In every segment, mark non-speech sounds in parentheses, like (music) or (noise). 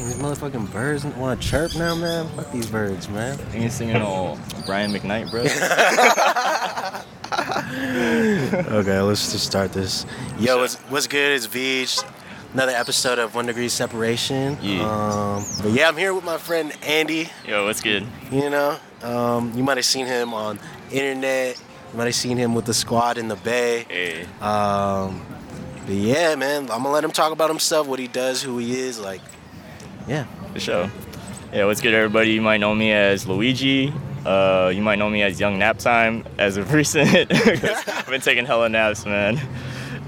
These motherfucking birds want to chirp now, man. Fuck these birds, man. You ain't singing no Brian McKnight, bro. (laughs) okay, let's just start this. Yo, what's, what's good? It's Vij. Another episode of One Degree Separation. Yeah. Um, but yeah, I'm here with my friend Andy. Yo, what's good? You know, um, you might have seen him on internet. You might have seen him with the squad in the Bay. Hey. Um, but yeah, man, I'm gonna let him talk about himself, what he does, who he is. Like, yeah. For sure. Yeah, what's good, everybody? You might know me as Luigi. Uh, you might know me as Young Nap Time as of (laughs) recent. I've been taking hella naps, man.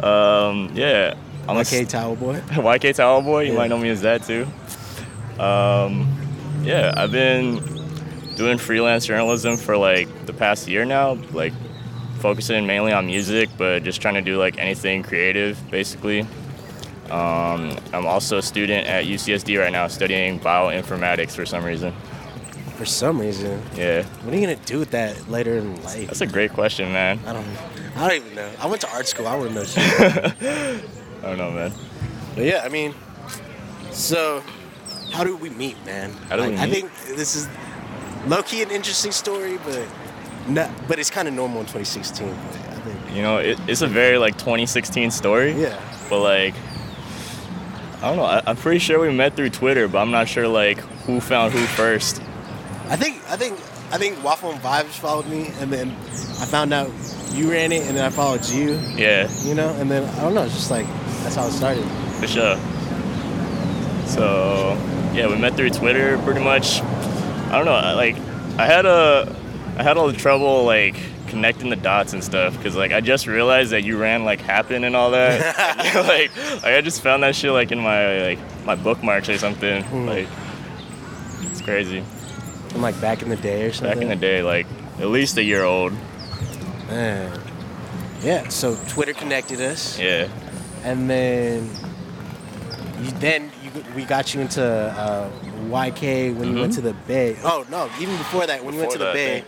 Um, yeah. I'm a YK Towel Boy. (laughs) YK Towel Boy. You Yeah. might know me as that too. Um, yeah, I've been doing freelance journalism for like the past year now, like focusing mainly on music, but just trying to do like anything creative, basically. Um, I'm also a student at UCSD right now, studying bioinformatics for some reason. For some reason, Yeah, what are you gonna do with that later in life? that's a great question, man. I don't. I don't even know. I went to art school. I wouldn't know shit. (laughs) I don't know, man. but yeah, I mean, so how do we meet, man? How did we I think this is low key an interesting story, but not, but it's kind of normal in 2016. I think. You know, it, it's a very like 2016 story. Yeah. But like, I don't know. I, I'm pretty sure we met through Twitter, but I'm not sure like who found who first. I think I think I think Waffle and Vibes followed me, and then I found out you ran it, and then I followed you. Yeah, You know, and then I don't know, it's just like that's how it started. for sure. So yeah, we met through Twitter pretty much. I don't know. Like, I had a, I had all the trouble like connecting the dots and stuff because like I just realized that you ran like Happen and all that. (laughs) (laughs) And, like, like I just found that shit like in my like my bookmarks or something. Hmm. Like, it's crazy. From like back in the day or something. Back in the day, like at least a year old. Man. Yeah. So Twitter connected us, Yeah. and then you, then you, we got you into uh, YK when you went Mhm. to the Bay. Oh no, even before that, when you went to the Bay,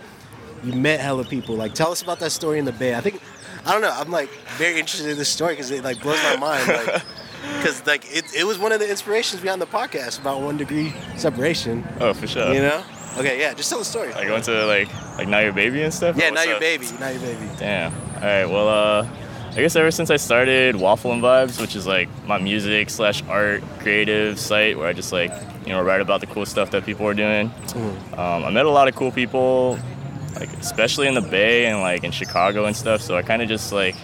you met hella people. Like, tell us about that story in the Bay. I think I don't know. I'm like very interested in this story because it like blows my mind. Like. (laughs) Because like it, it was one of the inspirations behind the podcast about one degree separation. Oh, for sure. You know? Okay, yeah. Just tell the story. Like going to like like now your baby and stuff. yeah, now your baby. Now your baby. Damn. All right. Well, uh, I guess ever since I started Waffle and Vibes, which is like my music slash art creative site where I just like you know write about the cool stuff that people are doing. Mm. Um, I met a lot of cool people, like especially in the Bay and like in Chicago and stuff. So I kind of just like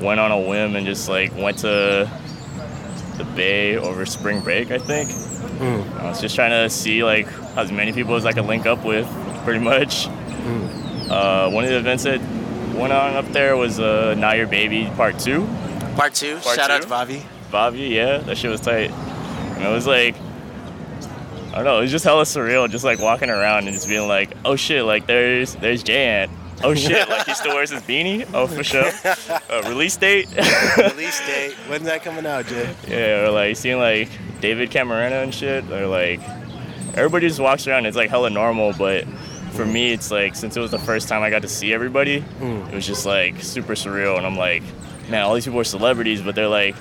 went on a whim and just like went to the Bay over spring break. I think. Mm. I was just trying to see like as many people as I could link up with, pretty much. Uh, one of the events that went on up there was uh, Now Your Baby Part Two. Part two. Part Shout out to Bobby. Bobby, yeah, that shit was tight. And it was like, I don't know, it was just hella surreal, just like walking around and just being like, oh shit, like there's there's Jan. Oh shit, like he still wears his beanie. Oh for sure. Uh, release date. (laughs) Release date. When's that coming out, Jay? Yeah, or like seeing like David Camarena and shit, or like everybody just walks around. It's like hella normal, but for me, it's like since it was the first time I got to see everybody, Mm. it was just like super surreal. And I'm like, man, all these people are celebrities, but they're like,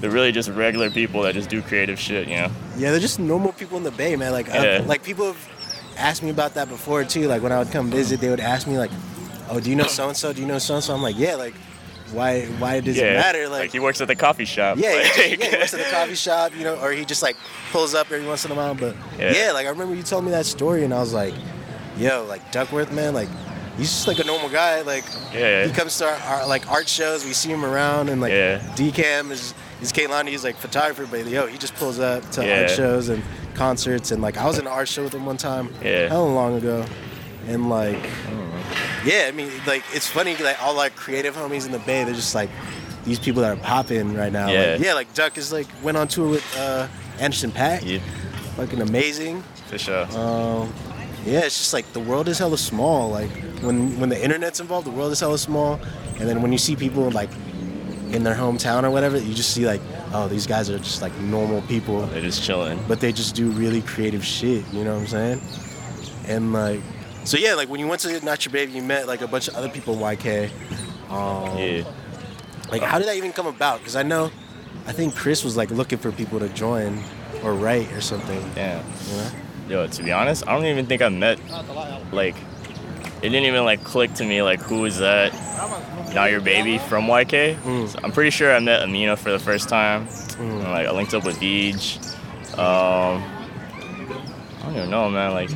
they're really just regular people that just do creative shit, you know? Yeah, they're just normal people in the Bay, man. Like, uh, Yeah. like people have asked me about that before too. Like when I would come visit, they would ask me like, "Oh, do you know so and so? Do you know so and so?" I'm like, "Yeah." Like, why? Why does yeah. it matter? Like, Like, he works at the coffee shop. yeah, he, just, yeah, he works at the (laughs) coffee shop, you know, or he just like pulls up every once in a while. But yeah. Yeah. like I remember you told me that story, and I was like, "Yo, like Duckwrth, man, like." He's just like a normal guy. Like Yeah. he comes to our, our like art shows. We see him around, and like Yeah. DCam is is Kaylani. He's like photographer, but yo, he just pulls up to Yeah. art shows and concerts. And like I was in an art show with him one time, Yeah. hell long ago, and like yeah, I mean like it's funny like all like creative homies in the Bay. They're just like these people that are popping right now. Yeah. like, yeah. Like Duck is like went on tour with uh, Anderson Paak. Yeah, Fucking amazing. for sure. Um, yeah, it's just like the world is hella small. Like when when the internet's involved, the world is hella small. And then when you see people like in their hometown or whatever, you just see like, oh, these guys are just like normal people, They're just chilling. but they just do really creative shit. You know what I'm saying? And like, so yeah, like when you went to Not Your Baby, you met like a bunch of other people in YK. Um, Yeah. Like, how did that even come about? Because I know, I think Chris was like looking for people to join. or write or something. Yeah. You know? Yo, to be honest, I don't even think I met like it didn't even like click to me like who is that now your baby from YK. Mm. So I'm pretty sure I met Amina for the first time. Mm. And, like I linked up with Deej. Um, I don't even know, man. Like,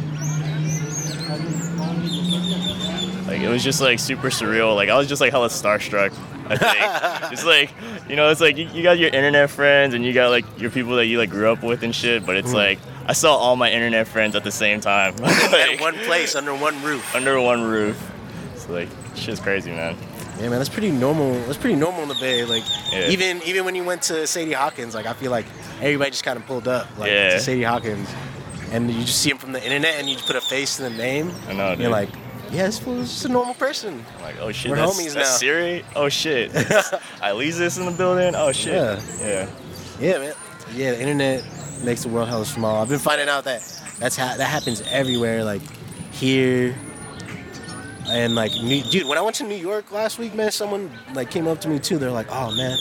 like it was just like super surreal. Like I was just like hella starstruck. I think (laughs) it's like you know, it's like you, you got your internet friends and you got like your people that you like grew up with and shit. But it's Mm. like I saw all my internet friends at the same time, (laughs) At one place under one roof. under one roof. So like shit's crazy, man. Yeah, man, that's pretty normal. That's pretty normal in the Bay. Like, Yeah. even even when you went to Sadie Hawkins, like I feel like everybody just kind of pulled up, like Yeah. to Sadie Hawkins, and you just see them from the internet, and you just put a face to the name. I know, and. You're like, yeah, this fool's just a normal person. I'm like, oh shit, We're that's, homies that's now. Siri. Oh shit, (laughs) Elisa's in the building. Oh shit. Yeah. yeah. Yeah, man. Yeah, the internet makes the world hella small. I've been finding out that that's ha- that happens everywhere, like here. And like, dude, when I went to New York last week, man, someone like came up to me too. They're like, "Oh man,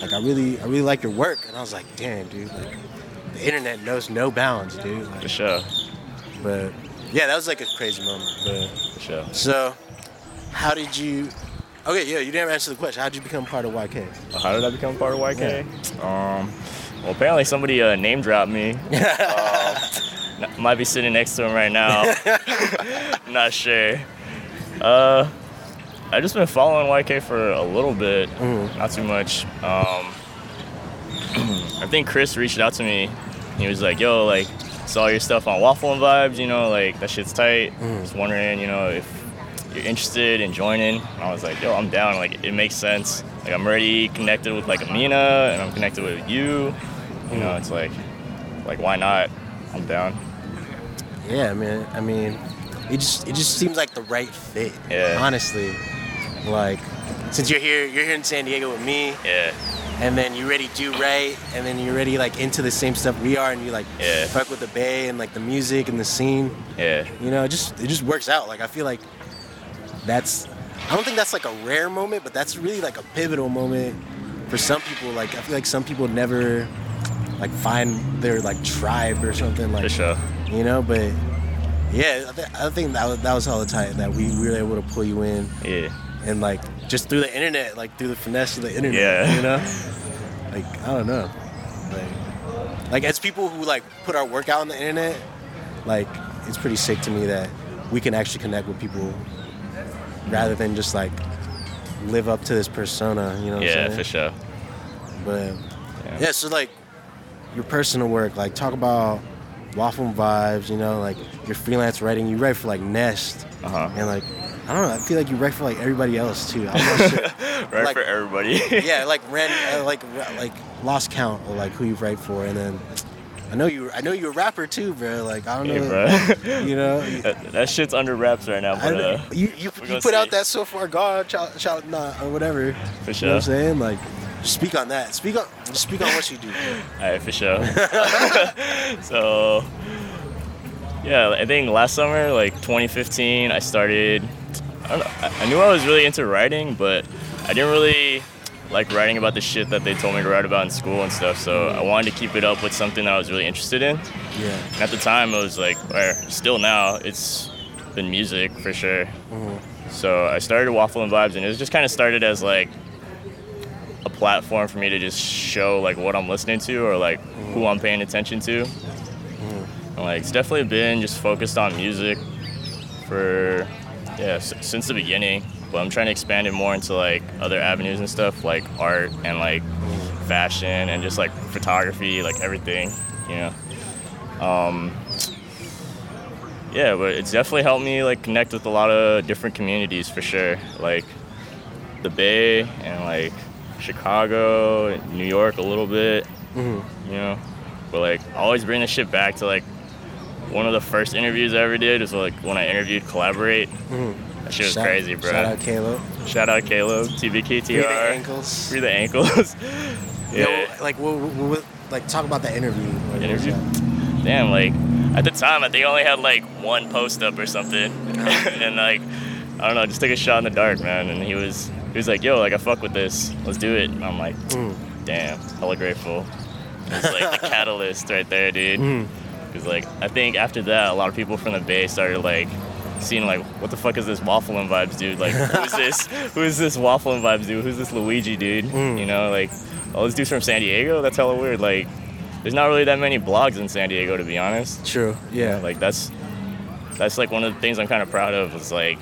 like I really, I really like your work." And I was like, "Damn, dude, like the internet knows no bounds, dude." For sure. but yeah, that was like a crazy moment. But For sure. so, how did you? Okay, yeah, you didn't answer the question. How did you become part of YK? How did I become part of YK? Um, well, apparently somebody uh, name dropped me. (laughs) um, n- might be sitting next to him right now. (laughs) (laughs) Not sure. Uh, I just been following YK for a little bit, Mhm. not too much. Um, (clears throat) I think Chris reached out to me. He was like, "Yo, like, saw your stuff on Waffle and Vibes. You know, like that shit's tight. Mhm. Just wondering, you know, if you're interested in joining." And I was like, "Yo, I'm down. Like, it makes sense. Like, I'm already connected with like Amina, and I'm connected with you. You know, it's like, like, why not? I'm down." Yeah, man. I mean, it just it just seems like the right fit. Yeah. Honestly, like since you're here, you're here in San Diego with me, Yeah, and then you already do right, and then you're already like into the same stuff we are, and you like Yeah. fuck with the Bay and like the music and the scene. yeah, You know, it just it just works out. Like I feel like that's I don't think that's like a rare moment, but that's really like a pivotal moment for some people. Like I feel like some people never like find their like tribe or something like for sure. you know. But yeah, I, th- I think that was, that was hella tight that we, we were able to pull you in Yeah, and like just through the internet, like through the finesse of the internet. Yeah. you know, like I don't know, like like as people who like put our work out on the internet, like it's pretty sick to me that we can actually connect with people rather than just like live up to this persona. You know what yeah, for sure. But Yeah. yeah, so like your personal work, like talk about Waffle Vibes, you know, like your freelance writing. You write for like Nest, Uh huh. and like I don't know, I feel like you write for like everybody else too. I'm not sure. right like- for everybody. (laughs) yeah, like (laughs) ran, uh, like like lost count of like who you write for, and then I know you, I know you're a rapper too, bro. Like I don't know, Yeah, bro. (laughs) you know. that, that shit's under wraps right now, but uh, you you, you put out that so far God child, child nah, or whatever. for You sure. know what I'm saying? Like, speak on that. Speak on speak on what you do. (laughs) All right, for sure. (laughs) so, yeah, I think last summer, like 2015, I started. I don't know. I- knew I was really into writing, but I didn't really like writing about the shit that they told me to write about in school and stuff. So I wanted to keep it up with something that I was really interested in. Yeah. And at the time, it was like, or still now, it's been music for sure. Mhm. So I started Waffle and Vibes, and it was just kind of started as like a platform for me to just show like what I'm listening to or like who I'm paying attention to. And like it's definitely been just focused on music for yeah s- since the beginning. But I'm trying to expand it more into like other avenues and stuff like art and like fashion and just like photography, like everything, you know. Um, yeah, but it's definitely helped me like connect with a lot of different communities for sure. Like the Bay and like Chicago, New York a little bit, Mhm. you know. But like I always bring the shit back to like one of the first interviews I ever did was like when I interviewed Collaborate. Mhm. That shit was Shout- crazy, bro. Shout out Caleb. Shout out Caleb, TBKTR. Free the ankles. Free the ankles. (laughs) Yeah. yeah. like, what, what, what- like, talk about the interview. Like, Interview? Damn, like at the time I think I only had like one post up or something, (laughs) and like I don't know, just took a shot in the dark, man. And he was he was like, "Yo, like I fuck with this, let's do it." And I'm like, Mm. "Damn, hella grateful." It's like the (laughs) catalyst right there, dude. Because like I think after that, a lot of people from the Bay started like seeing like, what the fuck is this waffling vibes, dude? Like, who's this? (laughs) Who is this waffling vibes dude? Who's this Luigi, dude? Mm. You know, like, all these dudes from San Diego. That's hella weird. Like, there's not really that many blogs in San Diego, to be honest. True. Yeah. Like that's that's like one of the things I'm kind of proud of. Is like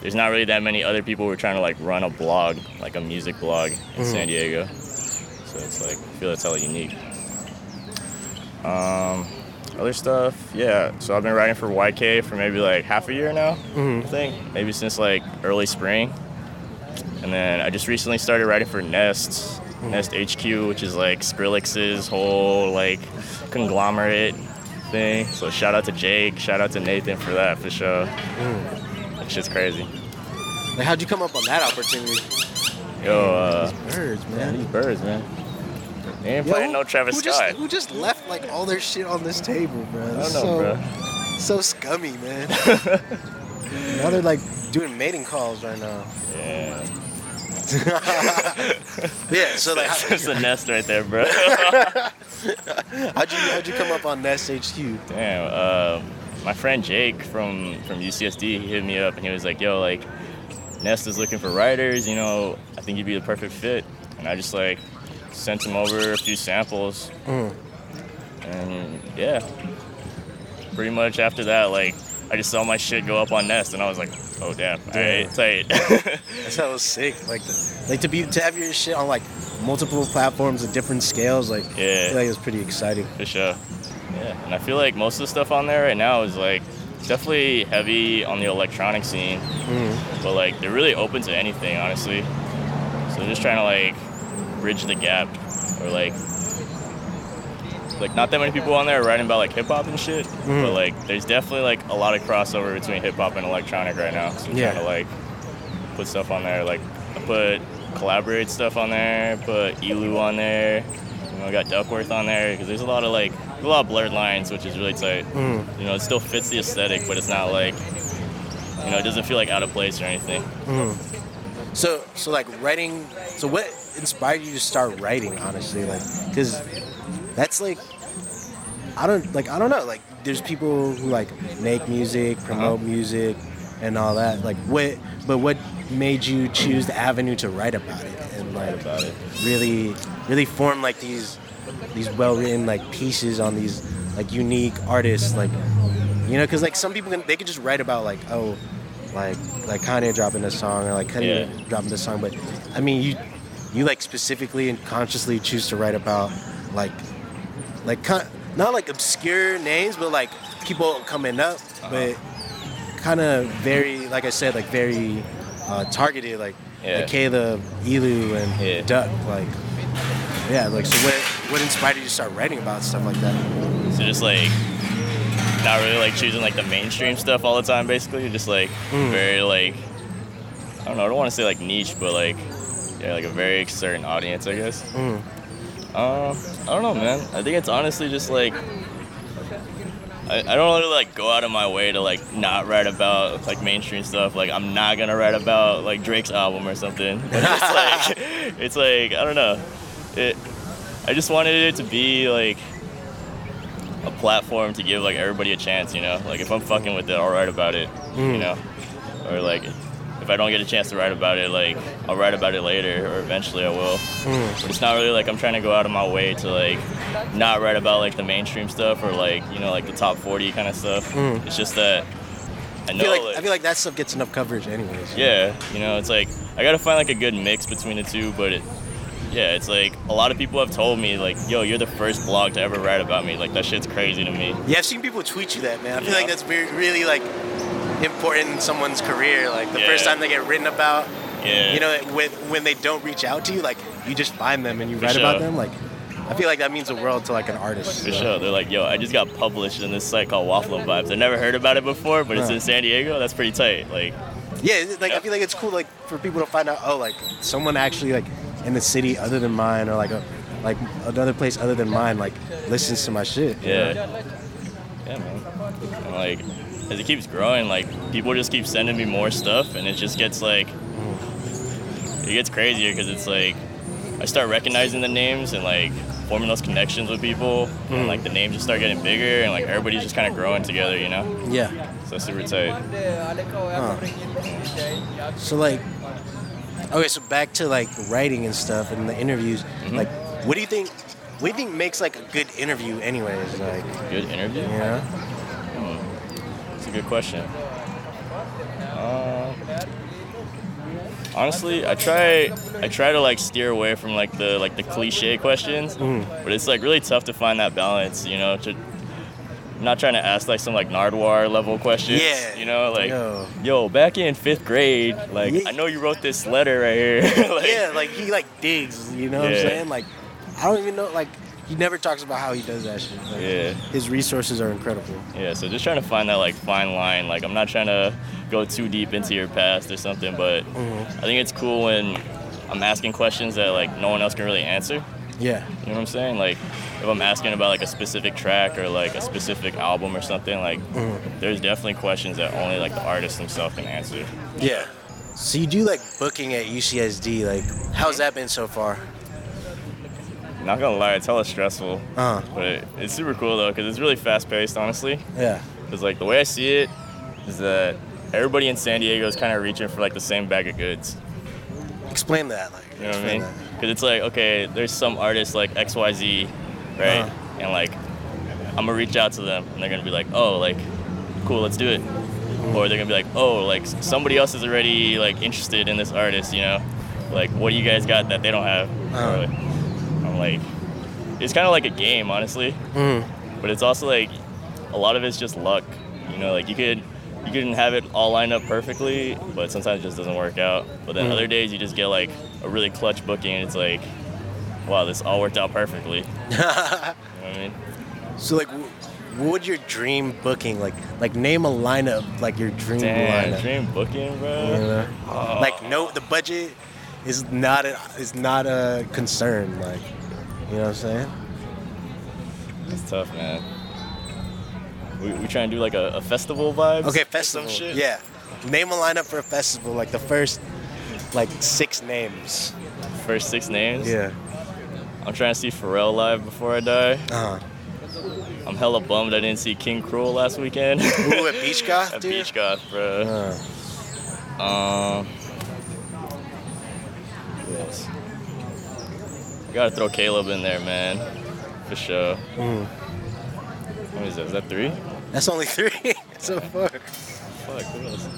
there's not really that many other people who are trying to like run a blog, like a music blog in Mhm. San Diego. So it's like I feel it's hella unique. Um, other stuff, yeah. So I've been writing for YK for maybe like half a year now. Mhm. I think maybe since like early spring. And then I just recently started writing for Nest, Nest HQ, which is like Skrillex's whole like conglomerate thing. So shout out to Jake, shout out to Nathan for that for sure. Mm. Shit's crazy. Like, how'd you come up on that opportunity? Yo, uh, Birds, man, man. these birds, man. They ain't Yo, playing no Travis who Scott. Just, who just left like all their shit on this table, bro? I don't know, so, bro. So scummy, man. (laughs) now they're like doing mating calls right now. Yeah. (laughs) yeah. So like, (laughs) There's a nest right there, bro. how'd you how'd you come up on Nest HQ? Damn. Uh, my friend Jake from from UCSD, he hit me up and he was like, "Yo, like, Nest is looking for writers. You know, I think you'd be the perfect fit." And I just like sent him over a few samples, Mm. and yeah, pretty much after that, like, I just saw my shit go up on Nest, and I was like, "Oh damn, Damn. tight." (laughs) That's how was sick. Like, the, like to be to have your shit on like multiple platforms at different scales. Like, Yeah. like it was pretty exciting. For sure. Yeah, and I feel like most of the stuff on there right now is like definitely heavy on the electronic scene, Mm. but like they're really open to anything, honestly. So they're just trying to like bridge the gap, or like like not that many people on there are writing about like hip hop and shit, Mhm. but like there's definitely like a lot of crossover between hip hop and electronic right now. So Yeah. trying to like put stuff on there, like I put collaborate stuff on there, put Elu on there. You know, I got Duckwrth on there because there's a lot of like a lot of blurred lines, which is really tight. Mm. You know, it still fits the aesthetic, but it's not like you know, it doesn't feel like out of place or anything. Mm. So, so like writing. So, what inspired you to start writing? Honestly, like, because that's like, I don't like. I don't know. Like, there's people who like make music, promote music, and all that. Like, what? But what made you choose the avenue to write about it and like about it. really, really form like these these well written like pieces on these like unique artists like you know because like some people can they could just write about like oh like like Kanye dropping a song or like Kanye Yeah. dropping this song but I mean you you like specifically and consciously choose to write about like like not like obscure names but like people coming up but kind of very like I said like very uh, targeted like Yeah. like Caleb Elu and Yeah. Duck like yeah like so what what inspired you to start writing about stuff like that So just like not really like choosing like the mainstream stuff all the time, basically. Just like Mm. very like I don't know. I don't want to say like niche, but like yeah, like a very certain audience, I guess. Mm. Uh, I don't know, man. I think it's honestly just like I, I don't really like go out of my way to like not write about like mainstream stuff. Like I'm not gonna write about like Drake's album or something. But (laughs) it's like it's like I don't know. It I just wanted it to be like a platform to give like everybody a chance, you know. Like if I'm fucking with it, I'll write about it, you Mm. know. Or like if I don't get a chance to write about it, like I'll write about it later, or eventually I will. Mm. But it's not really like I'm trying to go out of my way to like not write about like the mainstream stuff or like you know like the top 40 kind of stuff. Mm. It's just that I I know feel like like, I feel like that stuff gets enough coverage anyways yeah, you know, it's like I gotta find like a good mix between the two, but it, yeah, it's like a lot of people have told me like, yo, you're the first blog to ever write about me. Like that shit's crazy to me. Yeah, I've seen people tweet you that, man. I feel Yeah. like that's really like important in someone's career. Like the Yeah. first time they get written about, Yeah. you know, when when they don't reach out to you, like you just find them and you For write about them. Like I feel like that means the world to like an artist. For so. sure. They're like, yo, I just got published in this site called Waffle and Vibes. I never heard about it before, but it's Huh. in San Diego. That's pretty tight. Like, Yeah, it's like I feel like it's cool like for people to find out. Oh, like someone actually like in the city other than mine, or like a like another place other than mine, like listens to my shit. yeah. know? Yeah, man. And like, as it keeps growing, like, people just keep sending me more stuff, and it just gets like, it gets crazier because it's like, I start recognizing the names, and like, forming those connections with people, and like the names just start getting bigger, and like everybody's just kind of growing together, you know. Yeah. So super tight. So like, okay, so back to like writing and stuff and the interviews. Mm-hmm. Like, what do you think? What do you think makes like a good interview, anyways? Like, Good interview. Yeah. It's a good question. Um, honestly, I try I try to like steer away from like the like the cliche questions, but it's like really tough to find that balance. You know, to not trying to ask like some like Nardwuar level questions. Yeah. You know, like Yo. yo, back in fifth grade, like Yeah. I know you wrote this letter right here. (laughs) like, yeah, like he like digs. You know what I'm saying? Like, I don't even know. Like, he never talks about how he does that shit. Like, Yeah. His resources are incredible. Yeah, so just trying to find that like fine line. Like I'm not trying to go too deep into your past or something, but mm-hmm. I think it's cool when I'm asking questions that like no one else can really answer. Yeah. You know what I'm saying? Like if I'm asking about like a specific track or like a specific album or something, like there's definitely questions that only like the artist himself can answer. Yeah. So you do like booking at UCSD. Like, how's that been so far? Not gonna lie, it's hella stressful, Uh. but it, it's super cool though because it's really fast paced, honestly. Yeah. Because like the way I see it is that everybody in San Diego is kind of reaching for like the same bag of goods. Explain that. Like, You know what I mean? Because it's like, okay, there's some artists like XYZ, right? Uh-huh. And like, I'm gonna reach out to them and they're gonna be like, oh, like, cool, let's do it. Or they're gonna be like, oh, like somebody else is already like interested in this artist, you know? Like, what do you guys got that they don't have? Uh-huh. Like, I'm like, it's kind of like a game, honestly. Mhm. But it's also like, a lot of it's just luck. You know, like you could. You can have it all lined up perfectly, but sometimes it just doesn't work out. But then Mhm. other days you just get like a really clutch booking, and it's like, wow, this all worked out perfectly. (laughs) You know what I mean? So like, what would your dream booking like? Like name a lineup, like your dream Damn, lineup. dream booking, bro. You know? Oh. Like no, the budget is not a is not a concern. Like, you know what I'm saying? It's tough, man. We, we trying to do like a, a festival vibe. Okay, festival. shit. Yeah. Name a lineup for a festival. Like the first, like six names. First six names. Yeah. I'm trying to see Pharrell live before I die. Uh huh. I'm hella bummed I didn't see King Krule last weekend. Ooh, at Beach (laughs) Goth, At dude? Beach Goth, bro. Uh, Um? I gotta throw Caleb in there, man, for sure. mm. What is that? Is that three? That's only three (laughs) so far. Fuck, who else?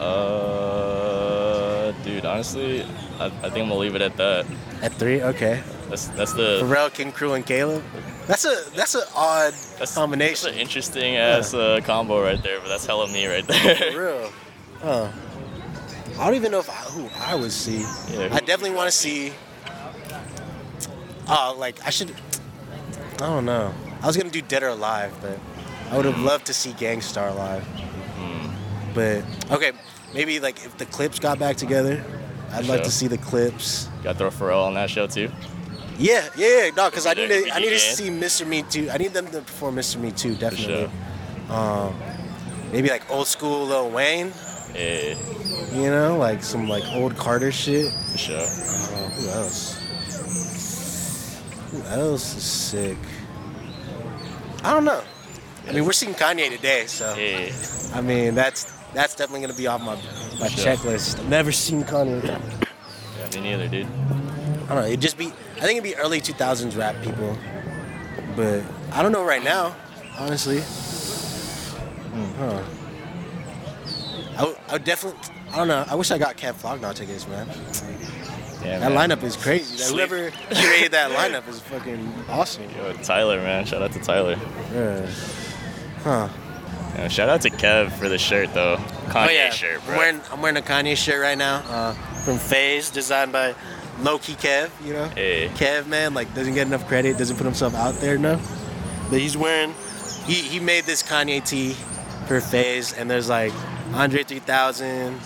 Uh, dude, honestly, I, I think I'm gonna leave it at that. At three, okay. That's that's the Pharrell, King Krule, and Caleb. That's a that's an odd that's, that's combination. an interesting ass uh, combo right there, but that's hella me right there. For real. Huh. I don't even know if I, who I would see. Yeah, who- I definitely want to see. Oh, like I should. I don't know. I was gonna do Dead or Alive, but I would have loved to see Gang Starr live. Hmm. But okay, maybe like if the Clipse got back together, I'd For like sure. to see the Clipse. Gotta throw Pharrell on that show too. Yeah, yeah, yeah, no, because I need to, I need to see Mr. Me Too. I need them to perform Mr. Me Too, definitely. sure. Um, maybe like old school Lil Wayne, Yeah, you know, like some like old Carter shit. for sure. Uh, who else? Who else is sick? I don't know. I mean, we're seeing Kanye today, so Yeah, I mean that's that's definitely gonna be off my my Sure. checklist. I've never seen Kanye. yeah, me neither, dude. I don't know. It'd just be. I think it'd be early 2000s rap people, but I don't know right now, honestly. Hmm. Huh. I would, I definitely. I don't know. I wish I got Camp Flog Gnaw tickets, man. Yeah, That man. lineup is crazy. That Sleep. whoever created that lineup is fucking awesome. Yo, Tyler, man. Shout out to Tyler. Yeah. Huh. Yeah, shout out to Kev for the shirt though. Kanye oh yeah. shirt, bro. I'm wearing I'm wearing a Kanye shirt right now uh, from Phase, designed by Loki Kev. You know. Hey. Kev, man, like doesn't get enough credit, doesn't put himself out there enough. But he's wearing, he, he made this Kanye tee for Phase, and there's like Andre 3000, um,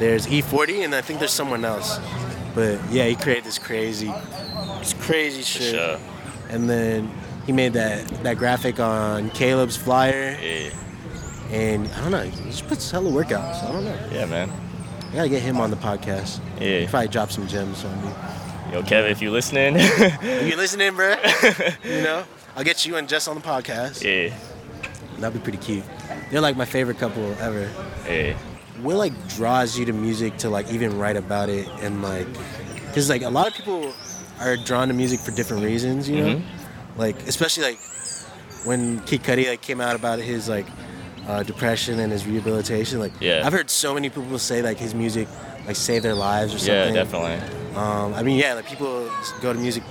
there's E40, and I think there's someone else. But yeah, he created this crazy, this crazy shit. sure. And then he made that that graphic on Caleb's flyer, Yeah, and I don't know, he just puts hella workouts. I don't know. yeah, man. I gotta get him on the podcast. Yeah. He probably drop some gems on me. Yo, Kevin, if you listening, If (laughs) you listening, bro, (laughs) you know, I'll get you and Jess on the podcast. yeah, That'd be pretty cute. They're like my favorite couple ever. yeah. What like draws you to music to like even write about it and like, because like a lot of people are drawn to music for different reasons, you know, Mhm. like especially like when Kid Cudi like came out about his like uh, depression and his rehabilitation. Like, Yeah. I've heard so many people say like his music like saved their lives or something Yeah, definitely. Um, I mean, yeah, like people go to music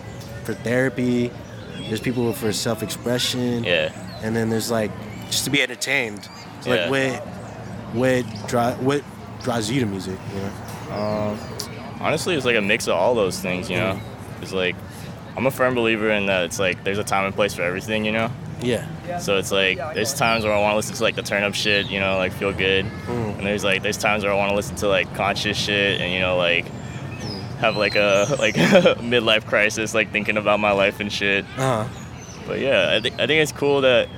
for therapy. There's people for self-expression. Yeah. And then there's like just to be entertained. So Yeah. like what what draw what draws you to music? You know. Honestly, it's like a mix of all those things, you know. Mm-hmm. It's like I'm a firm believer in that. It's like there's a time and place for everything, you know. Yeah. So it's like there's times where I want to listen to like the turn up shit, you know, like feel good, Mm. and there's like there's times where I want to listen to like conscious shit and you know like have like a (laughs) like a (laughs) midlife crisis, like thinking about my life and shit. Uh huh. But yeah, I, th- I think it's cool that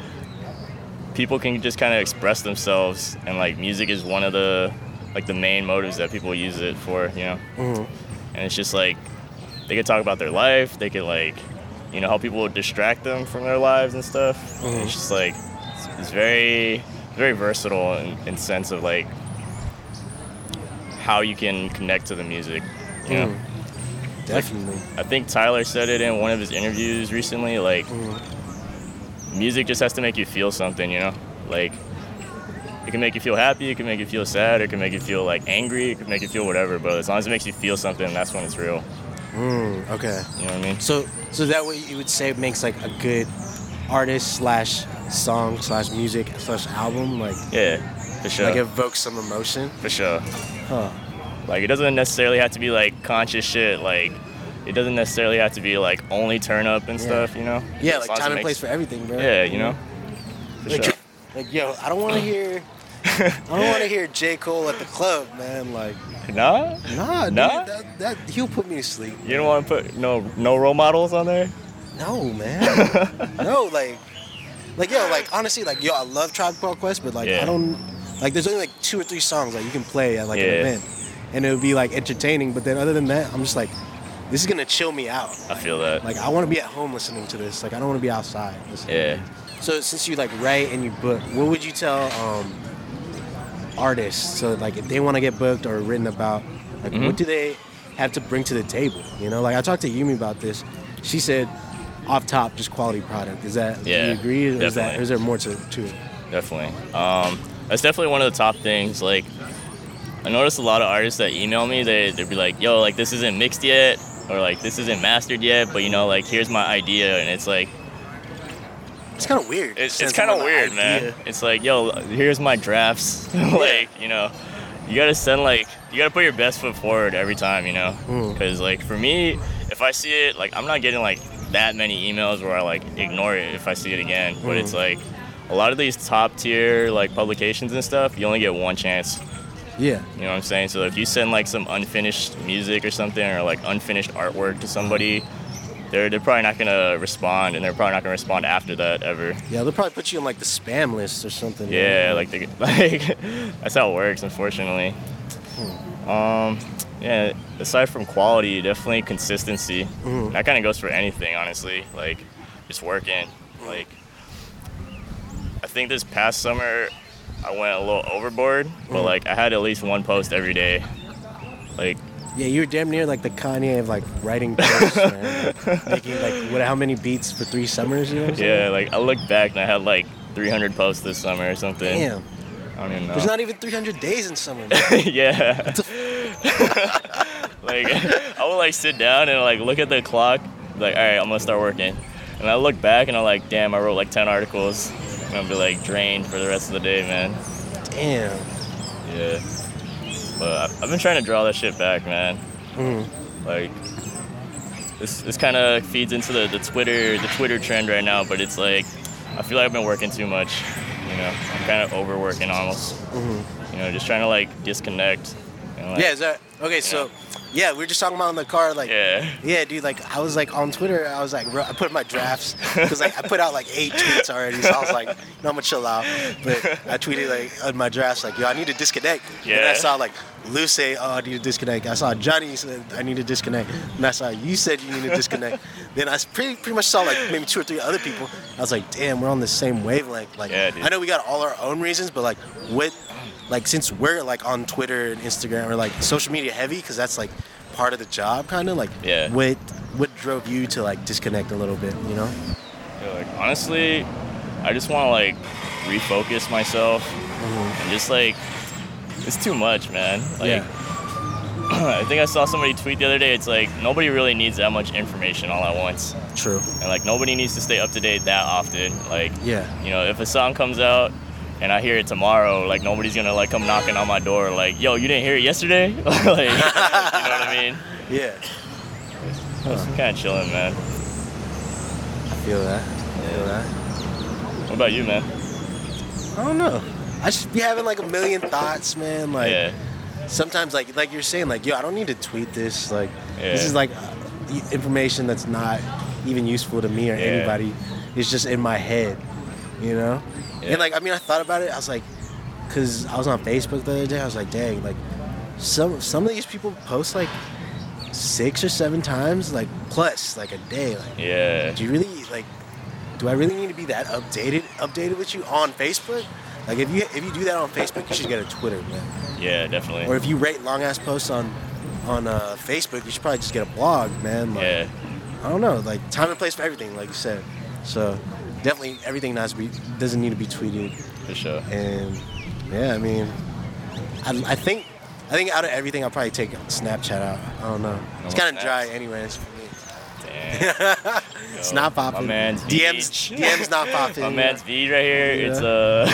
people can just kind of express themselves, and like music is one of the like the main motives that people use it for, you know. Mhm. And it's just like they can talk about their life, they can like you know help people distract them from their lives and stuff. Mhm. It's just like it's, it's very very versatile in, in sense of like how you can connect to the music. You know, Mhm. Definitely. I think Tyler said it in one of his interviews recently. Like, music just has to make you feel something, you know? Like, it can make you feel happy, it can make you feel sad, it can make you feel like angry, it can make you feel whatever, but as long as it makes you feel something, that's when it's real. Mm, okay. You know what I mean? So so that what you would say makes like a good artist slash song slash music slash album like Yeah, for sure. like evokes some emotion. for sure. Huh. Like, it doesn't necessarily have to be like conscious shit. Like, it doesn't necessarily have to be like only turn up and Yeah. stuff, you know? Yeah, As like long as it time and makes- place for everything, bro. Yeah, you know? For Like, sure. like yo, I don't want to hear. I don't want to hear J Cole at the club, man. Like, Nah? nah, dude, that, that he'll put me to sleep. You don't want to put no no role models on there? No, man. (laughs) no, like, like yo, like honestly, like yo, I love Tribe Called Quest, but like Yeah. I don't like. There's only like two or three songs that you can play at like an event, and it would be like entertaining. But then other than that, I'm just like, this is gonna chill me out. I feel that. Like I want to be at home listening to this. Like I don't want to be outside. Yeah. So since you like write and you book, what would you tell um, artists? So like if they want to get booked or written about, like Mhm. what do they have to bring to the table? You know, like I talked to Yumi about this. She said, off top, just quality product. Is that? yeah, Do you agree? Or is that? Or is there more to, to it? definitely. Um, that's definitely one of the top things. Like, I noticed a lot of artists that email me, they they'd be like, "Yo, like this isn't mixed yet, or like this isn't mastered yet, but you know, like here's my idea," and it's like It's kind of weird. it's, it's kind of weird, an man. It's like, "Yo, here's my drafts," (laughs) like you know, you gotta send like you gotta put your best foot forward every time, you know, Mm. because like for me, if I see it, like I'm not getting like that many emails where I like ignore it if I see it again, but it's Mm. like a lot of these top tier like publications and stuff, you only get one chance. Yeah. You know what I'm saying? So if you send like some unfinished music or something or like unfinished artwork to somebody, they're they're probably not gonna respond, and they're probably not gonna respond after that ever. Yeah, they'll probably put you on like the spam list or something. Yeah, like they, (laughs) like that's how it works, unfortunately. Um, yeah. Aside from quality, definitely consistency. Mhm. That kind of goes for anything, honestly. Like just working. Like I think this past summer I went a little overboard, but Mhm. like I had at least one post every day. Like Yeah, you were damn near like the Kanye of like writing posts, man. Like, (laughs) making like what? How many beats for three summers? You know? What I'm saying? yeah, like I look back and I had like 300 posts this summer or something. Damn. I don't even know. There's not even 300 days in summer. (laughs) Yeah. (laughs) like I would like sit down and like look at the clock, like all right, I'm gonna start working, and I look back and I'm like, damn, I wrote like 10 articles, and I'll be like drained for the rest of the day, man. Damn. Yeah. But I- I've been trying to draw that shit back, man. Mhm. Like. This, this kind of feeds into the, the Twitter the Twitter trend right now, but it's like I feel like I've been working too much. You know, I'm kind of overworking almost. Mhm. You know, just trying to like disconnect. And, like, Yeah, is that Okay, so yeah, we were just talking about in the car, like Yeah. yeah, dude. Like I was like on Twitter, I was like, I put in my drafts because like I put out like eight tweets already, so I was like, no, I'm gonna chill out. But I tweeted like on my drafts, like, yo, I need to disconnect. And I Yeah. saw like Lou say, oh, I need to disconnect. I saw Johnny said I need to disconnect, and I saw you said you need to disconnect. (laughs) then I s- pretty pretty much saw like maybe two or three other people. I was like, damn, we're on the same wavelength. Like, Yeah, dude. I know we got all our own reasons, but like what like since we're like on Twitter and Instagram or like social media heavy because that's like part of the job kind of like Yeah. what what drove you to like disconnect a little bit you know Yeah, like honestly, I just want to like refocus myself Mm-hmm. and just like it's too much, man. Like yeah (clears throat) I think I saw somebody tweet the other day. It's like nobody really needs that much information all at once, true and like nobody needs to stay up to date that often. Like yeah you know, if a song comes out and I hear it tomorrow, like nobody's gonna like come knocking on my door like, yo, you didn't hear it yesterday? (laughs) like, (laughs) you know what I mean? yeah Just kind of chilling, man. I feel that I feel that What about you, man? I don't know I just be having like a million thoughts man like yeah, sometimes like like you're saying like yo I don't need to tweet this like this is like uh, information that's not even useful to me or Yeah. anybody it's just in my head you know Yeah. and like I mean I thought about it I was like because I was on Facebook the other day I was like dang like some some of these people post like six or seven times like plus like a day like yeah, do you really like do I really need to be that updated updated with you on Facebook like if you if you do that on Facebook you should get a Twitter man yeah, definitely. or if you rate long ass posts on on uh, Facebook, you should probably just get a blog, man. Like, yeah, I don't know, like time and place for everything, like you said. So definitely everything has to be doesn't need to be tweeted. for sure. And yeah, I mean, I, I think I think out of everything, I'll probably take Snapchat out. I don't know. It's kind of dry, anyways. For me. Damn. (laughs) It's not popping. My man's DMs. DMs not (laughs) popping. My man's V right here. Yeah. It's uh,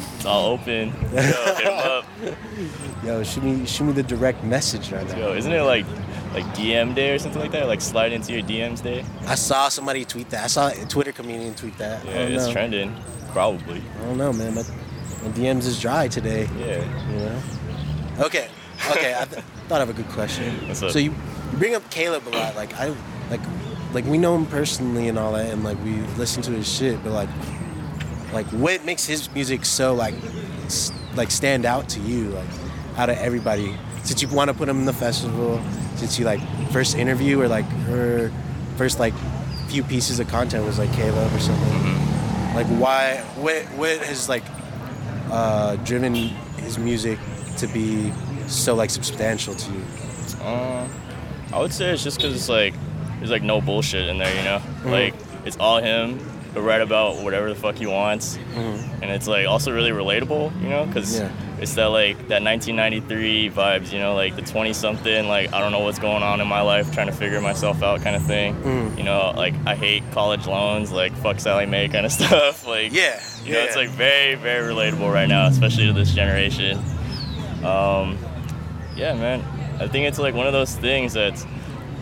(laughs) it's all open. Yo, hit him up. Yo, shoot me shoot me the direct message right now. Yo, isn't it like like DM day or something like that? Like slide into your DMs day. I saw somebody tweet that. I saw a Twitter comedian tweet that. Yeah, it's know. trending. Probably. I don't know, man. My, my DMs is dry today. Yeah. You know. Okay. Okay. I th- (laughs) thought of a good question. What's up? So you, you bring up Caleb a lot. Like I, like, like we know him personally and all that, and like we listen to his shit. But like, like what makes his music so like, s- like stand out to you? Like, out of everybody, since you want to put him in the festival, since you like first interview or like her first like few pieces of content was like Caleb or something. Mm-hmm. Like why? What? What has like uh, driven his music to be so like substantial to you? Uh, I would say it's just because it's like there's like no bullshit in there, you know. Like it's all him. Write about whatever the fuck he wants, and it's like also really relatable, you know, because Yeah. It's that like that 1993 vibes, you know, like the 20 something, like I don't know what's going on in my life, trying to figure myself out, kind of thing. Mm. You know, like I hate college loans, like fuck Sallie Mae, kind of (laughs) stuff. Like Yeah, you know, it's like very very relatable right now, especially to this generation. Um, yeah, man. I think it's like one of those things that's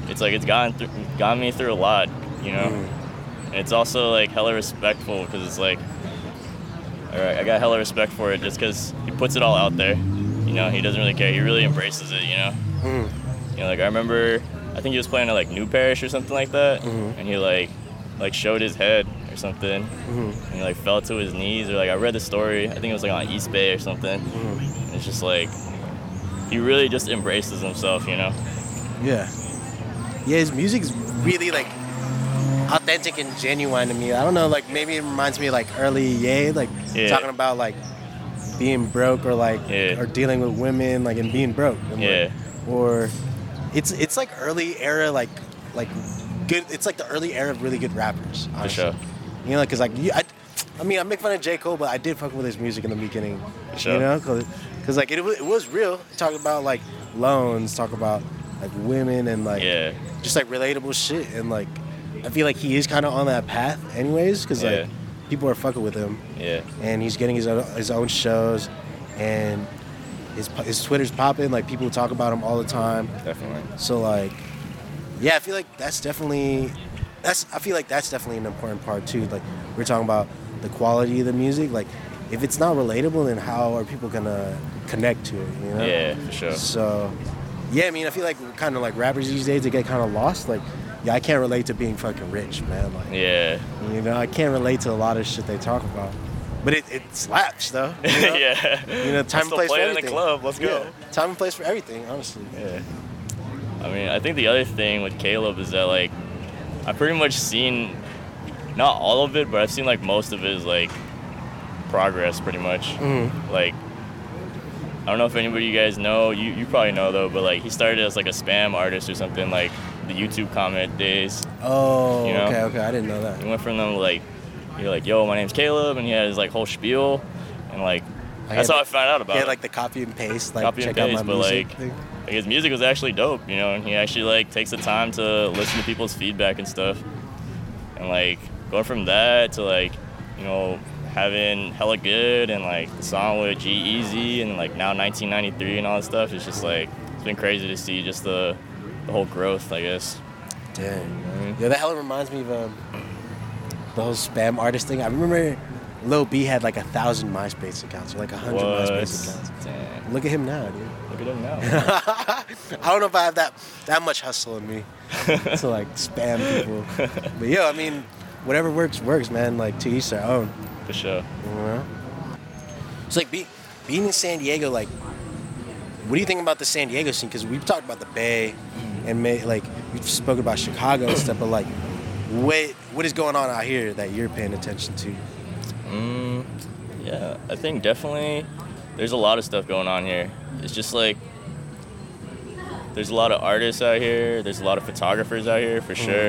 it's like it's gotten through, gotten me through a lot, you know. Mm. And it's also like hella respectful because it's like, I got a hella respect for it just because he puts it all out there. You know, he doesn't really care. He really embraces it. You know. Mm. You know, like I remember, I think he was playing at like New Parish or something like that, Mhm. and he like like showed his head or something, Mhm. and he like fell to his knees or like I read the story. I think it was like on East Bay or something. Mhm. And it's just like he really just embraces himself, you know. Yeah. Yeah, his music's really like authentic and genuine to me. I don't know, like maybe it reminds me of like early Ye, like Yeah. talking about like being broke or like Yeah. or dealing with women, like and being broke. and, like, Yeah. or it's it's like early era like like good. It's like the early era of really good rappers. For sure. You know, because like you, I, I mean, I make fun of J Cole, but I did fuck with his music in the beginning. For sure. You know, because like it, it was real. Talk about like loans, talk about like women and like Yeah. just like relatable shit, and like I feel like he is kind of on that path, anyways, because Yeah. like people are fucking with him, Yeah. and he's getting his own, his own shows, and his his Twitter's popping. Like people talk about him all the time. Definitely. So like, yeah, I feel like that's definitely that's I feel like that's definitely an important part too. Like we're talking about the quality of the music. Like if it's not relatable, then how are people gonna connect to it? You know? Yeah, for sure. So, yeah, I mean, I feel like kind of like rappers these days, they get kind of lost. Like, yeah, I can't relate to being fucking rich, man. Like, Yeah. you know, I can't relate to a lot of shit they talk about. But it, it slaps though. You (laughs) know? yeah. You know, time and place for it in the everything. club. Let's go. Yeah, time and place for everything, honestly. Yeah. I mean, I think the other thing with Caleb is that like I've pretty much seen not all of it, but I've seen like most of his like progress pretty much. Mhm. Like I don't know if anybody you guys know, you, you probably know though, but like he started as like a spam artist or something like the YouTube comment days. Oh, You know? okay, okay. I didn't know that. He went from them like you're like, yo, my name's Caleb and he had his like whole spiel and like I that's had- how I found out about Yeah, it. like the copy and paste, like Copy and check paste, out my but, music like, thing. like his music was actually dope, you know, and he actually like takes the time to listen to people's feedback and stuff. And like going from that to like, you know, having hella good and like the song with G-Eazy and like now 1993 and all that stuff, it's just like it's been crazy to see just the the whole growth, I guess. Dang. Yeah, that hella reminds me of um, the whole spam artist thing. I remember Lil B had like a thousand MySpace accounts or like a hundred MySpace accounts. Damn. Look at him now, dude. Look at him now. (laughs) I don't know if I have that that much hustle in me (laughs) to like spam people. But yeah, I mean, whatever works works, man. Like to each their own. For sure. You know? It's like be, being in San Diego. Like, what do you think about the San Diego scene? Because we've talked about the Bay, and may, like we've spoken about Chicago and stuff. But like, what what is going on out here that you're paying attention to? Mm, yeah, I think definitely there's a lot of stuff going on here. It's just like there's a lot of artists out here. There's a lot of photographers out here for sure.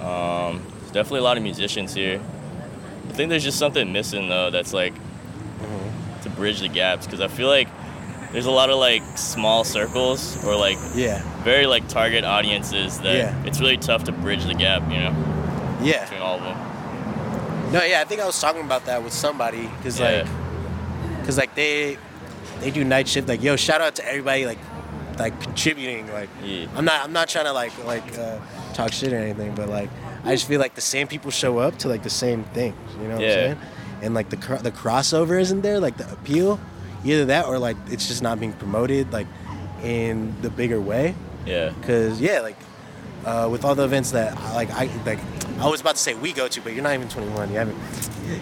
Um, there's definitely a lot of musicians here. I think there's just something missing though. That's like to bridge the gaps because I feel like there's a lot of like small circles or like Yeah, very like target audiences that Yeah. it's really tough to bridge the gap, you know, yeah. between all of them. No, yeah. I think I was talking about that with somebody because Yeah. like, because like they they do night shift. Like, yo, shout out to everybody like like contributing. Like, Yeah. I'm not I'm not trying to like like uh, talk shit or anything, but like I just feel like the same people show up to like the same things. You know what Yeah. I'm saying? And like the cr- the crossover isn't there, like the appeal, either that or like it's just not being promoted like in the bigger way. Yeah. Cause yeah, like uh, with all the events that I- like I like I was about to say we go to, but you're not even 21. You haven't.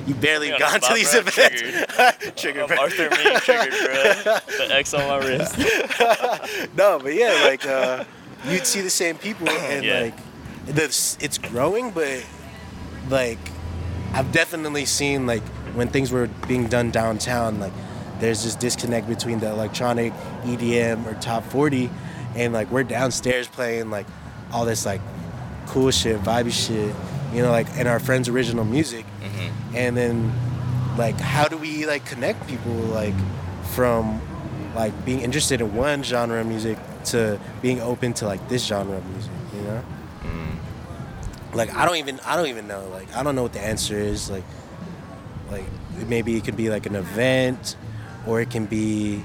You barely You're gone to these events. (laughs) Triggered. I'm bro. Arthur being triggered, bro. The X on my wrist. (laughs) no, but yeah, like uh, you'd see the same people, (coughs) and Yeah. like the, it's growing, but like I've definitely seen like when things were being done downtown, like there's this disconnect between the electronic EDM or top 40, and like we're downstairs playing like all this like cool shit, vibey shit, you know, like and our friends' original music, mm-hmm. and then like how do we like connect people like from like being interested in one genre of music to being open to like this genre of music, you know? Mm. Like I don't even I don't even know like I don't know what the answer is like like maybe it could be like an event or it can be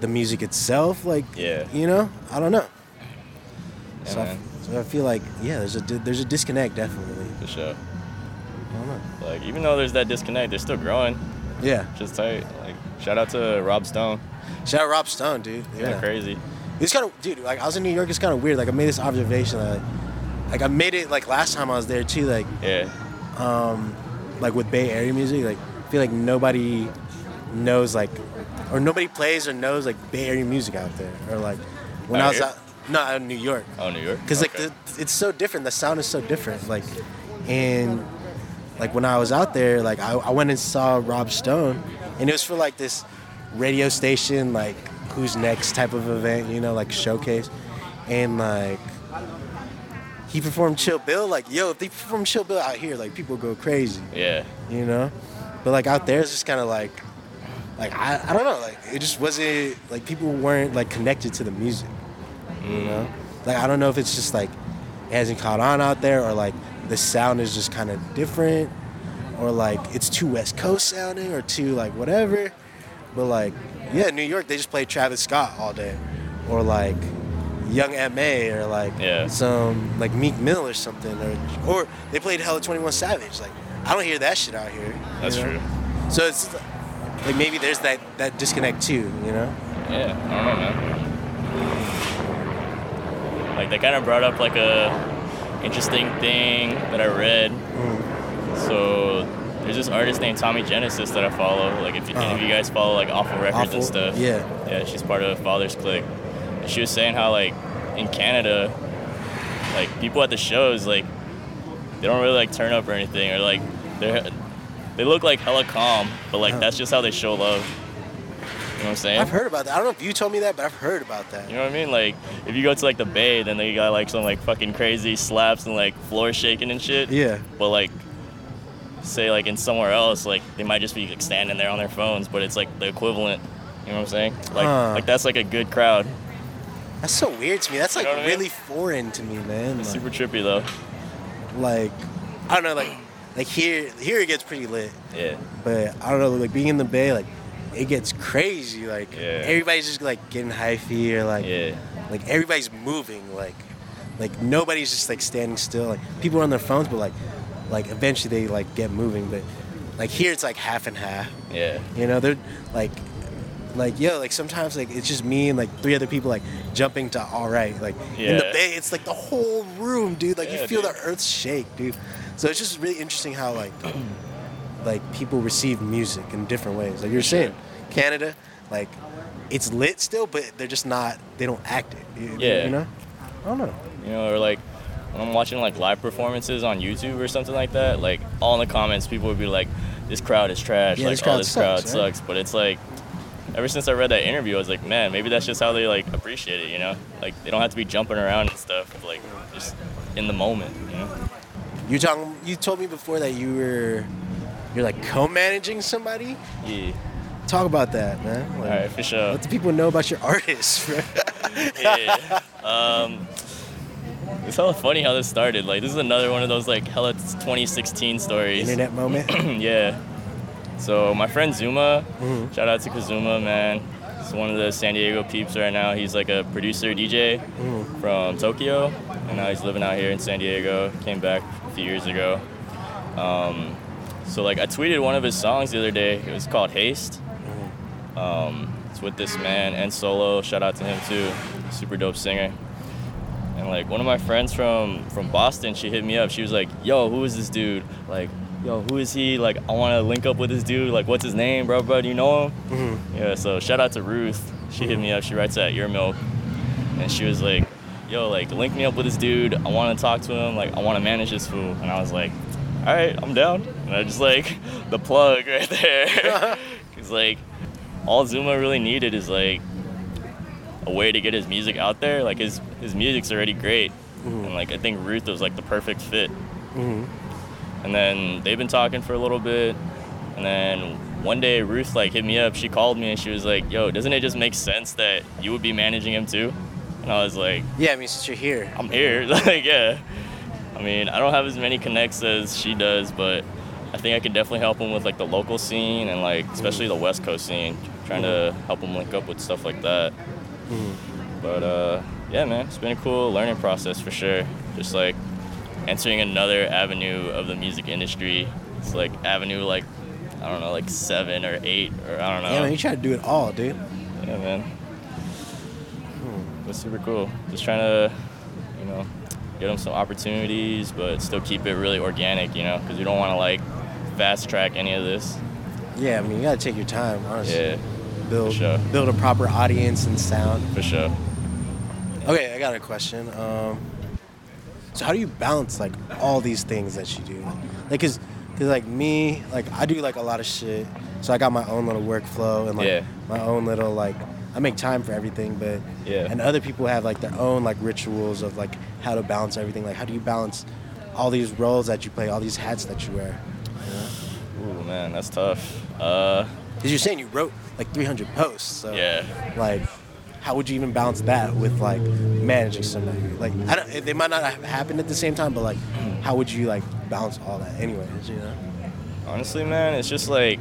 the music itself like Yeah. you know I don't know Yeah, so, I, so I feel like yeah there's a di- there's a disconnect definitely For sure. I don't know Like even though there's that disconnect, they're still growing. yeah Just tight. Like shout out to Rob Stone. shout out Rob Stone dude Yeah. yeah crazy. It's kind of, dude. Like I was in New York. It's kind of weird. Like I made this observation. That, like I made it like last time I was there too. Like Yeah. um, like with Bay Area music. Like I feel like nobody knows like, or nobody plays or knows like Bay Area music out there. Or like when Out I was here? out, no, out in New York. Oh, New York. Because Okay. like the, it's so different. The sound is so different. Like, and like when I was out there, like I, I went and saw Rob Stone, and it was for like this radio station, like Who's Next type of event, you know, like showcase, and like he performed Chill Bill. Like, yo, if they perform Chill Bill out here, like people go crazy, yeah. you know. But like out there, it's just kind of like, like I, I don't know, like it just wasn't like people weren't like connected to the music you know like i don't know if it's just like it hasn't caught on out there or like the sound is just kind of different or like it's too west coast sounding or too like whatever but like yeah new york they just play travis scott all day or like young ma or like Yeah. some like meek mill or something or or they played hella 21 savage like i don't hear that shit out here That's know? true. So it's like maybe there's that that disconnect too, you know? Yeah, I don't know, man. Like they kind of brought up like a interesting thing that I read. Mm. So there's this artist named Tommy Genesis that I follow. Like if, any of you uh-huh. guys follow like Awful Records Awful, and stuff. yeah. Yeah, she's part of Father's Clique. And she was saying how like in Canada, like people at the shows like they don't really like turn up or anything or like they they look like hella calm, but like Uh-huh. that's just how they show love. You know what I'm saying? I've heard about that. I don't know if you told me that, but I've heard about that. You know what I mean? Like, if you go to like the Bay, then they got like some like fucking crazy slaps and like floor shaking and shit. Yeah. But like, say like in somewhere else, like they might just be like standing there on their phones, but it's like the equivalent. You know what I'm saying? Like, Huh. like that's like a good crowd. That's so weird to me. That's like know what I mean? really foreign to me, man. Like, super trippy though. like, I don't know, like like here here it gets pretty lit. Yeah. But I don't know, like being in the Bay, like it gets crazy. Like Yeah. everybody's just like getting hyphy or like Yeah. like everybody's moving. Like like nobody's just like standing still. Like people are on their phones, but like like eventually they like get moving. But like here it's like half and half. Yeah. You know, they're like like yo, like sometimes like it's just me and like three other people like jumping to all right. Like in the Bay, it's like the whole room, dude. Like Yeah, you feel dude. the earth shake, dude. So it's just really interesting how like (clears throat) like people receive music in different ways. Like you're saying, Canada, like it's lit still, but they're just not. They don't act it. You, Yeah. You know. I don't know. You know, or like when I'm watching like live performances on YouTube or something like that, like all in the comments, people would be like, "This crowd is trash." Yeah, like, crowd "Oh, this crowd right? sucks." But it's like, ever since I read that interview, I was like, "Man, maybe that's just how they like appreciate it." You know, like they don't have to be jumping around and stuff. Like just in the moment. You know. You talking? You told me before that you were you're like co-managing somebody. Yeah. Talk about that, man. Like, All right, for sure. Let the people know about your (laughs) artists. yeah. Um, it's hella funny how this started. Like, this is another one of those like hella 2016 stories. Internet moment. (clears throat) yeah. So my friend Zuma, Mhm. shout out to Kazuma, man. He's one of the San Diego peeps right now. He's like a producer DJ Mhm. from Tokyo, and now he's living out here in San Diego. Came back a few years ago. Um, so like I tweeted one of his songs the other day. It was called Haste. Um, it's with this man and solo. Shout out to him too. Super dope singer. And like one of my friends from from Boston, she hit me up. She was like, "Yo, who is this dude? Like, yo, who is he? Like, I want to link up with this dude. Like, what's his name, bro? Bro, do you know him?" Mhm. Yeah. So shout out to Ruth. She hit me up. She writes at Your Milk, and she was like, "Yo, like, link me up with this dude. I want to talk to him. Like, I want to manage this fool." And I was like, "All right, I'm down." And I just like (laughs) the plug right there, (laughs) (laughs) cause like all Zuma really needed is like a way to get his music out there. Like his his music's already great, mm-hmm. and like I think Ruth was like the perfect fit. Mhm. And then they've been talking for a little bit, and then one day Ruth like hit me up. She called me and she was like, "Yo, doesn't it just make sense that you would be managing him too?" And I was like, Yeah, I mean, since you're here. "I'm here." (laughs) like, yeah. I mean, I don't have as many connects as she does, but I think I could definitely help him with like the local scene and like especially mm-hmm. the West Coast scene. Trying to mm-hmm. help him link up with stuff like that. But uh, yeah, man, it's been a cool learning process for sure. Just like entering another avenue of the music industry. It's like avenue like I don't know, like seven or eight or I don't know. Yeah, man, you try to do it all, dude. Yeah, man. It's super cool. Just trying to, you know, get them some opportunities, but still keep it really organic, you know, because you don't want to like fast track any of this. Yeah, I mean, you gotta take your time, honestly. Yeah, build sure. build a proper audience and sound. for sure. Okay, I got a question. Um, so how do you balance like all these things that you do? Like, cause, cause like me, like I do like a lot of shit. So I got my own little workflow and like Yeah. my own little like I make time for everything, but Yeah. and other people have like their own like rituals of like how to balance everything. Like how do you balance all these roles that you play, all these hats that you wear? Ooh, man, that's tough. Uh, Because you're saying you wrote like 300 posts, so yeah. like how would you even balance that with like managing somebody like I don't, they might not have happened at the same time but like how would you like balance all that anyways you know Honestly, man, it's just like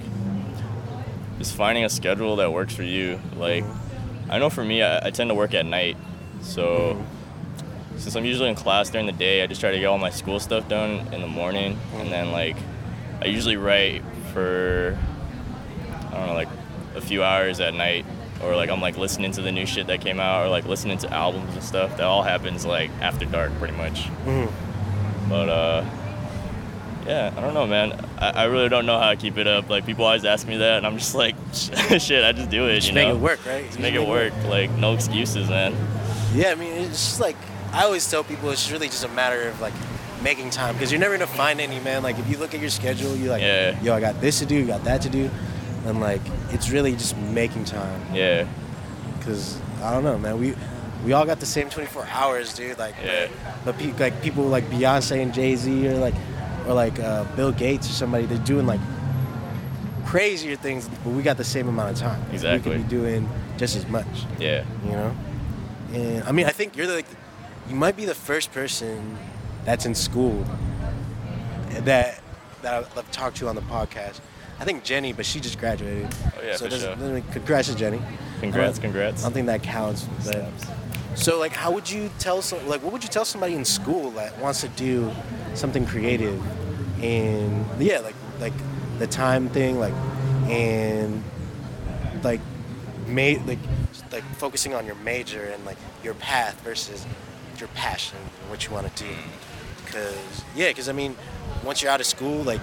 just finding a schedule that works for you. Like, I know for me, I, I tend to work at night, so since I'm usually in class during the day, I just try to get all my school stuff done in the morning, and then like I usually write for I don't know, like a few hours at night, or like I'm like listening to the new shit that came out, or like listening to albums and stuff. That all happens like after dark, pretty much. Mhm. But uh, yeah, I don't know, man. I, I really don't know how to keep it up. Like people always ask me that, and I'm just like, (laughs) shit, I just do it. Just you make know? it work, right? Just make it work. Like no excuses, man. Yeah, I mean, it's just like I always tell people, it's really just a matter of like making time because you're never gonna find any man. Like if you look at your schedule, you're like, Yeah. yo, I got this to do, you got that to do, and like it's really just making time. Yeah, Cause I don't know, man. We we all got the same 24 hours, dude. Like, Yeah. but pe- like people like Beyonce and Jay Z or like or like uh, Bill Gates or somebody, they're doing like crazier things, but we got the same amount of time. Exactly. We could be doing just as much, yeah, you know. And I mean, I think you're the, like, you might be the first person that's in school that that I've talked to on the podcast. I think Jenny, but she just graduated. Oh, yeah, so for sure. doesn't- congrats Jenny. Congrats, I don't- congrats. I don't think that counts. But, so like, how would you tell some like what would you tell somebody in school that wants to do something creative, and yeah, like like the time thing, like and like ma- like like focusing on your major and like your path versus your passion and what you want to do. Mm. Cause yeah, cause I mean, once you're out of school, like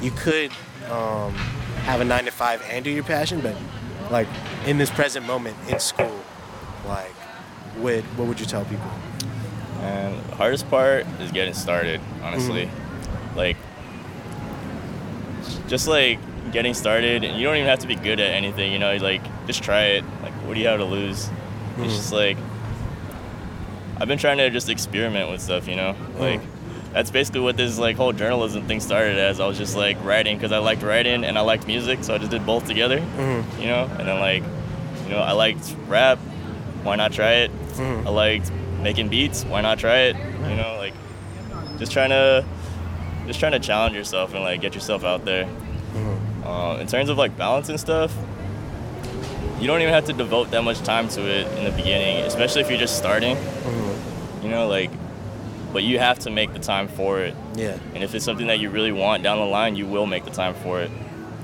you could um, have a nine to five and do your passion, but like in this present moment in school, like what what would you tell people? And the hardest part is getting started, honestly. Mm-hmm. Like, just like getting started, and you don't even have to be good at anything, you know, like, just try it. Like, what do you have to lose? Mhm. It's just like, I've been trying to just experiment with stuff, you know? Like, that's basically what this like whole journalism thing started as. I was just like writing because I liked writing and I liked music, so I just did both together, Mhm. you know? And then, like, you know, I liked rap, why not try it? Mhm. I liked making beats. Why not try it? You know, like just trying to just trying to challenge yourself and like get yourself out there. Mhm. Uh, in terms of like balance and stuff, you don't even have to devote that much time to it in the beginning, especially if you're just starting. Mhm. You know, like, but you have to make the time for it. Yeah, And if it's something that you really want down the line, you will make the time for it.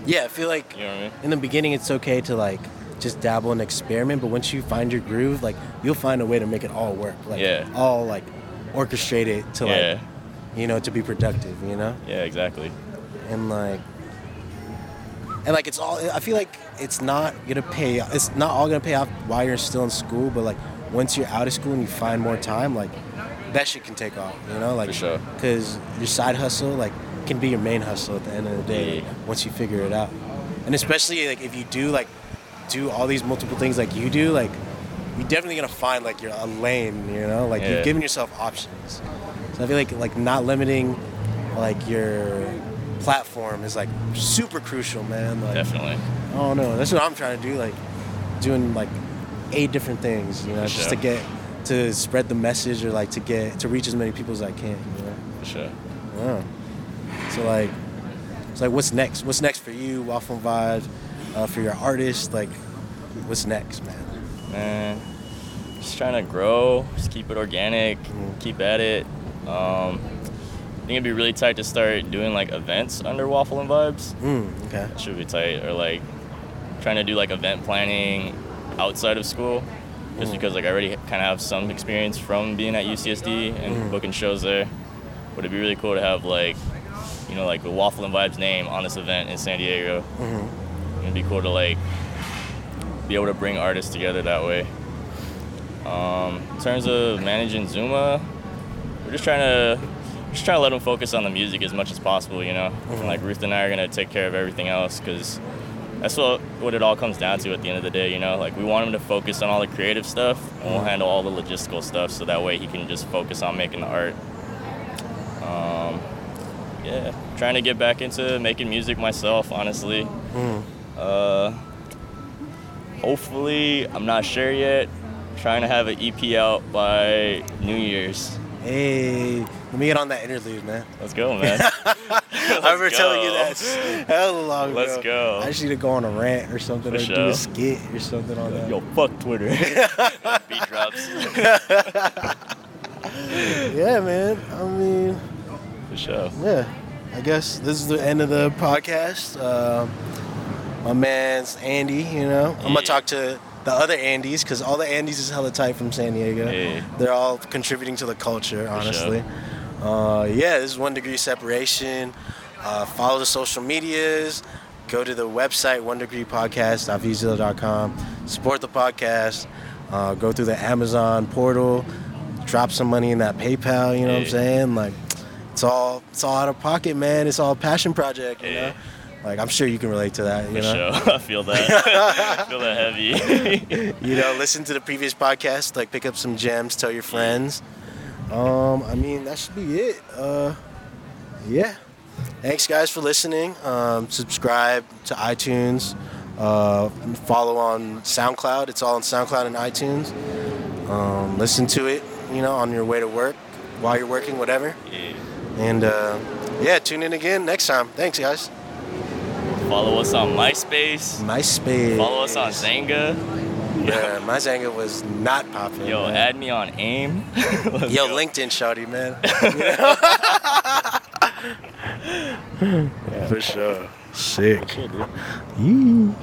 yeah. I feel like You know what I mean? in the beginning it's okay to like just dabble and experiment, but once you find your groove, like you'll find a way to make it all work. Like Yeah. all like orchestrate it to like Yeah. you know to be productive. You know. Yeah, exactly. and like and like it's all i feel like it's not gonna pay it's not all gonna pay off while you're still in school but like once you're out of school and you find more time like that shit can take off you know like For sure. because your side hustle like can be your main hustle at the end of the day once you figure it out and especially like if you do like do all these multiple things like you do like you're definitely gonna find like you're a lane you know like Yeah. you've given yourself options so i feel like like not limiting like your platform is like super crucial man like Definitely. Oh don't. That's what I'm trying to do. Like doing like eight different things, you know, just to get to spread the message or like to get to reach as many people as I can. You know. For sure. Yeah. So like, it's like what's next? What's next for you, Waffle and Vibes, uh, for your artist? Like, what's next, man? Man, just trying to grow, just keep it organic, Mhm. keep at it. Um, I think it'd be really tight to start doing like events under Waffle and Vibes. Mm, okay. That should be tight. Or like trying to do like event planning outside of school, just Mhm. because like I already kind of have some experience from being at UCSD and Mhm. booking shows there. But it'd be really cool to have like, you know, like the Waffle and Vibes name on this event in San Diego. hmm It'd be cool to like be able to bring artists together that way. Um, in terms of managing Zuma, we're just trying to just trying to let them focus on the music as much as possible, you know. Mhm. And like Ruth and I are gonna take care of everything else because that's what what it all comes down to at the end of the day, you know. Like we want him to focus on all the creative stuff, and we'll Mhm. handle all the logistical stuff, so that way he can just focus on making the art. Um, yeah, trying to get back into making music myself, honestly. Mm. Uh, hopefully, I'm not sure yet. Trying to have an EP out by New Year's. Hey, let me get on that interlude, man. Let's go, man. (laughs) (laughs) I remember telling you that hell long. Let's go. I just need to go on a rant or something, For or do a skit or something on that. Yo, fuck Twitter. (laughs) Beat drops. (laughs) Yeah, man. I mean, For sure. yeah. I guess this is the end of the podcast. Um my man's Andy. You know, I'm Yeah. gonna talk to the other Andys because all the Andys is hella tight from San Diego. Yeah. They're all contributing to the culture, honestly. Uh, yeah, this is one degree separation. Uh, follow the social medias. Go to the website onedegreepodcast.vizio.com. Support the podcast. Uh, go through the Amazon portal. Drop some money in that PayPal. You know what I'm saying? Like, it's all it's all out of pocket, man. It's all a passion project. You Yeah. know. Like I'm sure you can relate to that. You For know. sure. (laughs) I feel that. I (laughs) feel that heavy. (laughs) you know, listen to the previous podcast, like pick up some gems, tell your friends. Um, I mean, that should be it. Uh, yeah. Thanks, guys, for listening. Um, subscribe to iTunes. Uh, follow on SoundCloud. It's all on SoundCloud and iTunes. Um, listen to it, you know, on your way to work, while you're working, whatever. yeah. And uh, yeah, tune in again next time. Thanks, guys. Follow us on MySpace. MySpace. Follow us on Xanga. Yeah, my Xanga was not popping. Yo, man. add me on AIM. Yo, go. (laughs) LinkedIn, shawty, man. (laughs) (laughs) For sure. Sick. Yee.